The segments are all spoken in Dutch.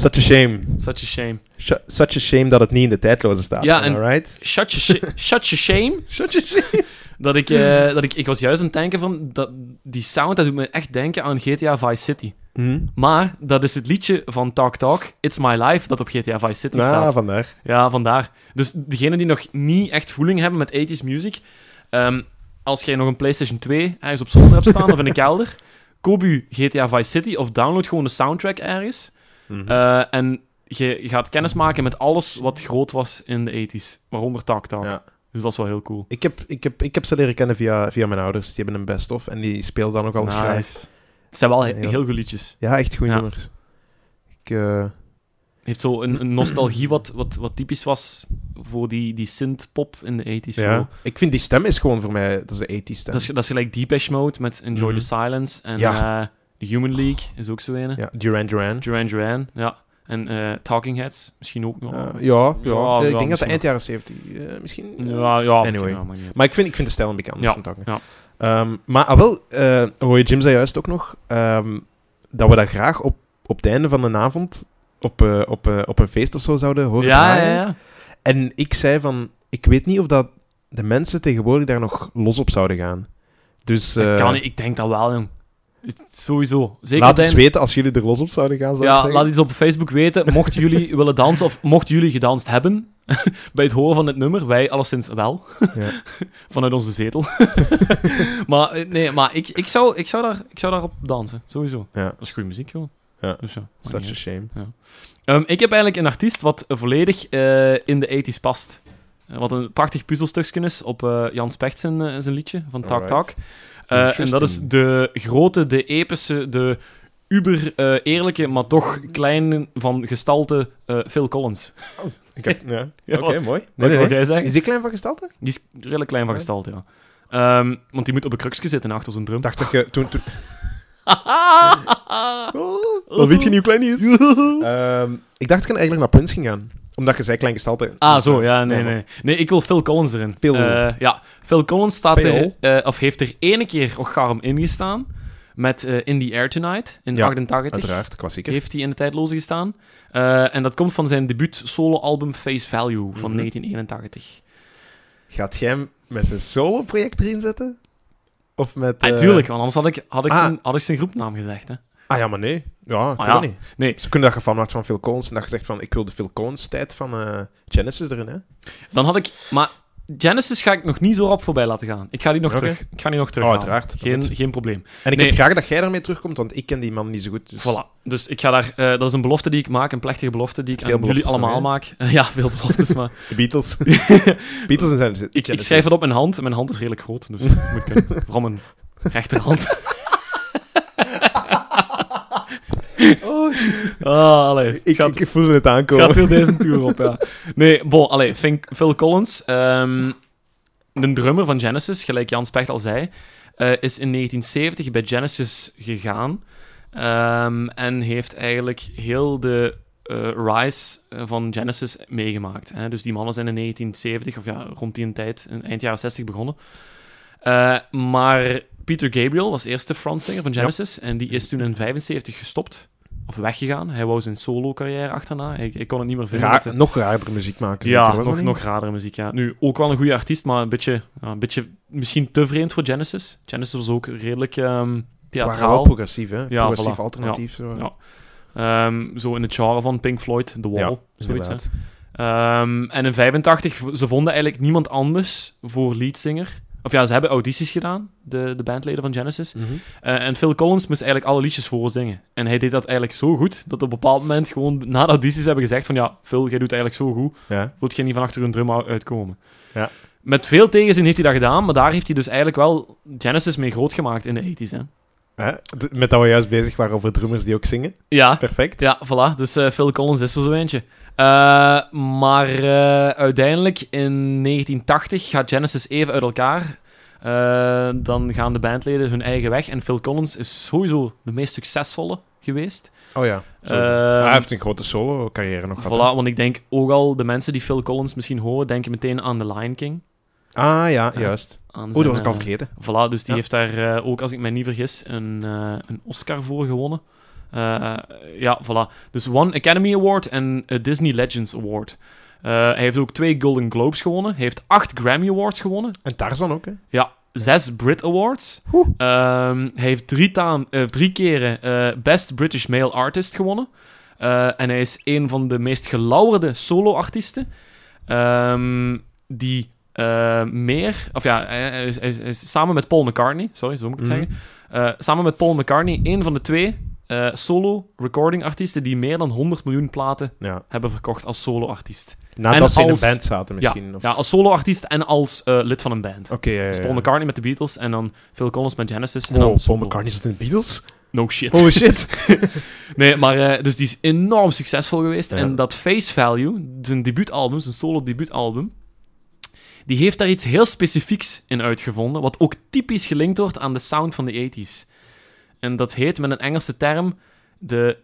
Such a shame. Such a shame. Sh- such a shame dat het niet in de tijdloze staat. Ja, en- Alright? Such a, shi- such a shame Such a shame. dat ik, eh, dat ik... Ik was juist aan het denken van... Dat, die sound, dat doet me echt denken aan GTA Vice City. Hm? Maar dat is het liedje van Talk Talk, It's My Life, dat op GTA Vice City Ah, staat. vandaar. Ja, vandaar. Dus degenen die nog niet echt voeling hebben met 80s music, ehm, als jij nog een PlayStation 2 ergens op zolder hebt staan of in een kelder, koop u GTA Vice City of download gewoon de soundtrack ergens. Mhm. Eh, en je gaat kennis maken met alles wat groot was in de 80s, waaronder Talk. Ja. Dus dat is wel heel cool. Ik, heb, ik, heb, ik heb ze leren kennen via, via mijn ouders. Die hebben een best-of en die spelen dan ook al eens graag. Nice. Het zijn wel he- Heel- heel goed liedjes. Ja, echt goede Ja. nummers. Ik, eh, heeft zo een, een nostalgie wat, wat, wat typisch was voor die, die synth-pop in de 80s. ja. Zo. Ik vind die stem is gewoon voor mij... Dat is de 80s stem. Dat is, dat is gelijk Depeche Mode met Enjoy Mhm. the Silence. En Ja. eh, Human League is ook zo een. Ja, Duran Duran. Duran Duran, ja. En eh, Talking Heads, misschien ook nog. Eh, ja, ja. Ja, ik denk dat de eind jaren 70... eh, misschien... ja, ja, Anyway. maar ik vind, ik vind de stijl een beetje anders Ja. Ehm, maar ah, wel, eh Roy Jim zei juist ook nog ehm, dat we dat graag op, op het einde van de avond op, op, op een feest of zo zouden horen ja, ja, draaien. ja. En ik zei van, ik weet niet of dat de mensen tegenwoordig daar nog los op zouden gaan. Dus Dat kan niet, ik denk dat wel, jong. Het- Sowieso. Zeker laat eens het weten als jullie er los op zouden gaan, zou Ja, laat iets op Facebook weten. Mochten jullie willen dansen of mochten jullie gedanst hebben bij het horen van dit nummer, wij alleszins wel. Ja. Vanuit onze zetel. maar eh, nee, maar ik, ik, zou, ik, zou daar, ik zou daarop dansen, sowieso. Ja. Dat is goede muziek gewoon. Ja. Dus ja, Such a shame. Ehm, ik heb eigenlijk een artiest wat volledig eh, in de 80s past. Eh, Wat een prachtig puzzelstukje is op eh, Jan Specht zijn, zijn liedje van Tak Alright. Tak. Eh, en dat is de grote, de epische, de uber eh, eerlijke, maar toch klein van gestalte eh, Phil Collins. Ik heb- ja. Ja, Oké, mooi. Wat Nee, nee, wil nee. jij zeggen? Is die klein van gestalte? Die is redelijk klein van gestalte, ja. Ehm, want die moet op een kruksje zitten achter zijn drum. Ik dacht dat je toen... toen... Oh, dan weet je niet hoe klein die is. Ehm, ik dacht dat ik eigenlijk naar Prince ging gaan. Omdat je zei klein gestalte. Ah, zo, ja, nee, Ja, maar- nee. Nee, ik wil Phil Collins erin. Phil. Eh, ja, Phil Collins staat er, eh, of heeft er ene keer ook garm ingestaan met eh, In the Air Tonight, in Ja, 88. Uiteraard, klassieker. Heeft hij in de tijdloze gestaan. Eh, en dat komt van zijn debuut solo-album Face Value van Mhm. 1981. Gaat jij hem met zijn solo-project erin zetten? Of met... Ah, eh, tuurlijk, want anders had ik, had ik, ah. zijn, had ik zijn groepnaam gezegd. Hè. Ah ja, maar nee. Ja, Ah, ja. niet. Nee. Ze kunnen dat je maakt van Phil Collins en dat je zegt van ik wil de Phil Collins tijd van eh, Genesis erin, hè? Dan had ik... Maar Genesis ga ik nog niet zo rap voorbij laten gaan. Ik ga die nog terug. Ik ga die nog Oh, terug. uiteraard. Geen, geen probleem. En ik Nee. heb graag dat jij daarmee terugkomt, want ik ken die man niet zo goed. Dus... Voilà. Dus ik ga daar... eh, dat is een belofte die ik maak, een plechtige belofte die ik Veel aan jullie allemaal dan, maak. ja, veel beloftes, maar... De Beatles. Beatles en zijn Ik, ik schrijf het op mijn hand. en Mijn hand is redelijk groot, dus moet kunnen. Vooral mijn rechterhand. Oh, shit. Ah, allee. Het Ik, gaat, ik voelde het het aankomen. gaat weer deze tour op, ja. Nee, bon, allee. Phil, Phil Collins, ehm, de drummer van Genesis, gelijk Jan Specht al zei, eh, is in 1970 bij Genesis gegaan. ehm, en heeft eigenlijk heel de eh, rise van Genesis meegemaakt. Hè? Dus die mannen zijn in 1970, of ja, rond die tijd, in eind jaren 60 begonnen. Eh, maar Peter Gabriel was eerst de frontzanger van Genesis. En die is toen in 75 gestopt. Of weggegaan. Hij wou zijn solo-carrière achterna. Hij, hij kon het niet meer vinden. Raar, nog raarder muziek maken. ja, nog, nog raardere muziek, ja. Nu, ook wel een goede artiest, maar een beetje, een beetje misschien te vreemd voor Genesis. Genesis was ook redelijk wel theatraal. progressief, hè? Ja, progressief voilà. alternatief. Zo. Ja. Ehm, zo in het genre van Pink Floyd, The Wall, Ja, zoiets. hè. Ehm, en in 85, v- ze vonden eigenlijk niemand anders voor leadzanger. Of ja, ze hebben audities gedaan, de, de bandleden van Genesis. Mhm. Eh, en Phil Collins moest eigenlijk alle liedjes voorzingen. En hij deed dat eigenlijk zo goed, dat op een bepaald moment gewoon na de audities hebben gezegd van ja, Phil, jij doet eigenlijk zo goed, Ja. wilt jij niet van achter een drum uitkomen? Ja. Met veel tegenzin heeft hij dat gedaan, maar daar heeft hij dus eigenlijk wel Genesis mee groot gemaakt in de 80s. Hè? Met dat we juist bezig waren over drummers die ook zingen. Ja, Perfect. Ja, voilà. Dus eh, Phil Collins is er zo eentje. Eh, maar eh, uiteindelijk in 1980 gaat Genesis even uit elkaar. Eh, dan gaan de bandleden hun eigen weg. En Phil Collins is sowieso de meest succesvolle geweest. Oh ja. Eh, hij heeft een grote solo-carrière nog Voilà, gehad. want ik denk ook al de mensen die Phil Collins misschien horen, denken meteen aan The Lion King. Ah ja, juist. Oeh, dat was ik al vergeten. Voilà, dus die Ja. heeft daar ook, als ik mij niet vergis, een, een Oscar voor gewonnen. Eh, ja, voilà. Dus One Academy Award en een Disney Legends Award. Eh, hij heeft ook twee Golden Globes gewonnen. Hij heeft acht Grammy Awards gewonnen. En Tarzan ook, hè? Ja, zes Brit Awards. Ehm, hij heeft drie, taam- eh, drie keren eh, Best British Male Artist gewonnen. Eh, en hij is een van de meest gelauwerde solo-artiesten. ehm, die eh, meer... Of ja, hij, is, hij samen met Paul McCartney... Sorry, zo moet ik het Mhm. zeggen. Eh, samen met Paul McCartney een van de twee eh, solo-recording-artiesten... die meer dan 100 miljoen platen Ja. hebben verkocht als solo-artiest. Nadat En ze in een band zaten misschien. Ja, of... ja, als solo-artiest en als eh, lid van een band. Oké, Dus. Paul McCartney met de Beatles en dan Phil Collins met Genesis. En Wow, dan Paul. McCartney zat in de Beatles? No shit. Holy shit. Nee, maar eh, dus die is enorm succesvol geweest. En dat Face Value, zijn debuutalbum, zijn solo debuutalbum, die heeft daar iets heel specifieks in uitgevonden, wat ook typisch gelinkt wordt aan de sound van de 80s. En dat heet met een Engelse term de...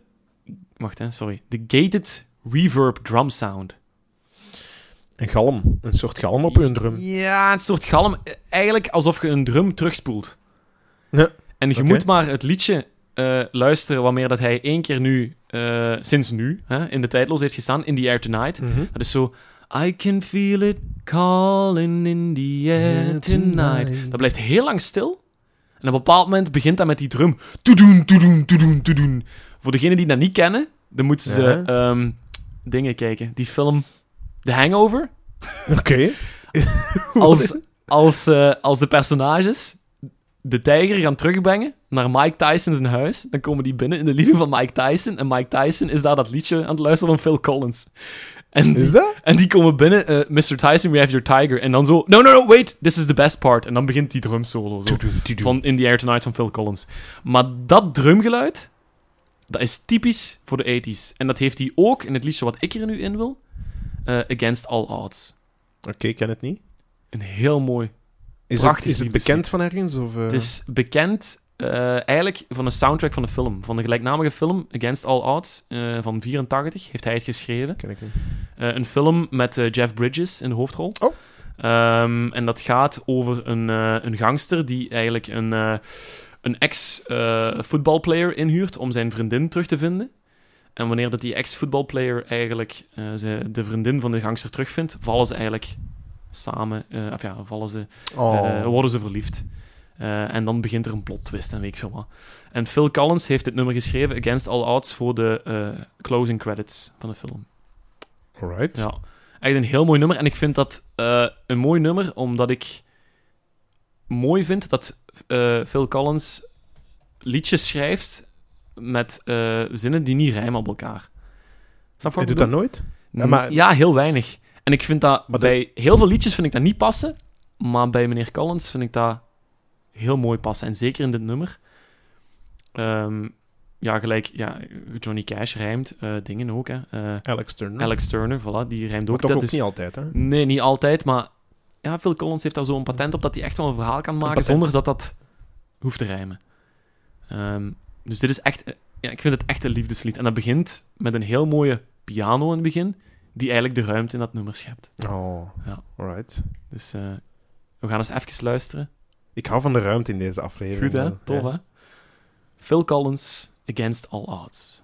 Wacht, hè, sorry. De Gated Reverb Drum Sound. Een galm. Een soort galm op hun drum. Ja, een soort galm. Eigenlijk alsof je een drum terugspoelt. Ja. En je moet maar het liedje eh, luisteren wanneer dat hij één keer nu, eh, sinds nu, hè, in de tijdloos heeft gestaan, In the Air Tonight. Mhm. Dat is zo... I can feel it calling in the air tonight. Dat blijft heel lang stil. En op een bepaald moment begint dat met die drum. Toedoen, toedoen, toedoen, toedoen. Voor degenen die dat niet kennen, dan moeten ze Ja. ehm, dingen kijken. Die film The Hangover. Oké. Als, als, eh, als de personages de tijger gaan terugbrengen naar Mike Tyson zijn huis, dan komen die binnen in de living van Mike Tyson. En Mike Tyson is daar dat liedje aan het luisteren van Phil Collins. En die, Is dat? en die komen binnen, eh, Mr. Tyson, we have your tiger. En dan zo, no, no, no, wait, this is the best part. En dan begint die drum solo. Zo, van In the Air Tonight van Phil Collins. Maar dat drumgeluid, dat is typisch voor de 80s. En dat heeft hij ook in het liedje wat ik er nu in wil, eh, Against All Odds. Oké, ik ken het niet. Een heel mooi Is Prachtig het, is het bekend van ergens? Of, eh? Het is bekend eigenlijk van een soundtrack van een film. Van de gelijknamige film Against All Odds van 84 heeft hij het geschreven. Ken ik niet. Eh, een film met eh, Jeff Bridges in de hoofdrol. Oh. Ehm, en dat gaat over een, eh, een gangster die eigenlijk een, een ex-voetbalplayer inhuurt om zijn vriendin terug te vinden. En wanneer dat die ex-voetbalplayer eigenlijk ze, de vriendin van de gangster terugvindt, vallen ze eigenlijk samen, of ja, vallen ze Oh. worden ze verliefd. En dan begint er een plot twist en weet ik veel wat. En Phil Collins heeft dit nummer geschreven, Against All Odds, voor de closing credits van de film. Alright. Ja. Echt een heel mooi nummer. En ik vind dat eh, een mooi nummer, omdat ik mooi vind dat eh, Phil Collins liedjes schrijft met eh, zinnen die niet rijmen op elkaar. Snap je Hij doet dat nooit? Ja, maar- Ja, heel weinig. En ik vind dat Maar de- bij heel veel liedjes vind ik dat niet passen, maar bij meneer Collins vind ik dat heel mooi passen. En zeker in dit nummer. Ehm, ja, gelijk, ja, Johnny Cash rijmt eh, dingen ook, hè. Eh, Alex Turner. Alex Turner, voilà, die rijmt Maar ook. toch Dat ook is, niet altijd, hè? Nee, niet altijd, maar ja, Phil Collins heeft daar zo'n patent op dat hij echt wel een verhaal kan maken zonder dat dat hoeft te rijmen. Ehm, dus dit is echt, eh, ja, ik vind het echt een liefdeslied. En dat begint met een heel mooie piano in het begin, die eigenlijk de ruimte in dat nummer schept. Oh, Ja. alright. Dus we gaan eens even luisteren. Ik hou van de ruimte in deze aflevering. Goed hè? Tof Ja. hè? Phil Collins, Against All Odds.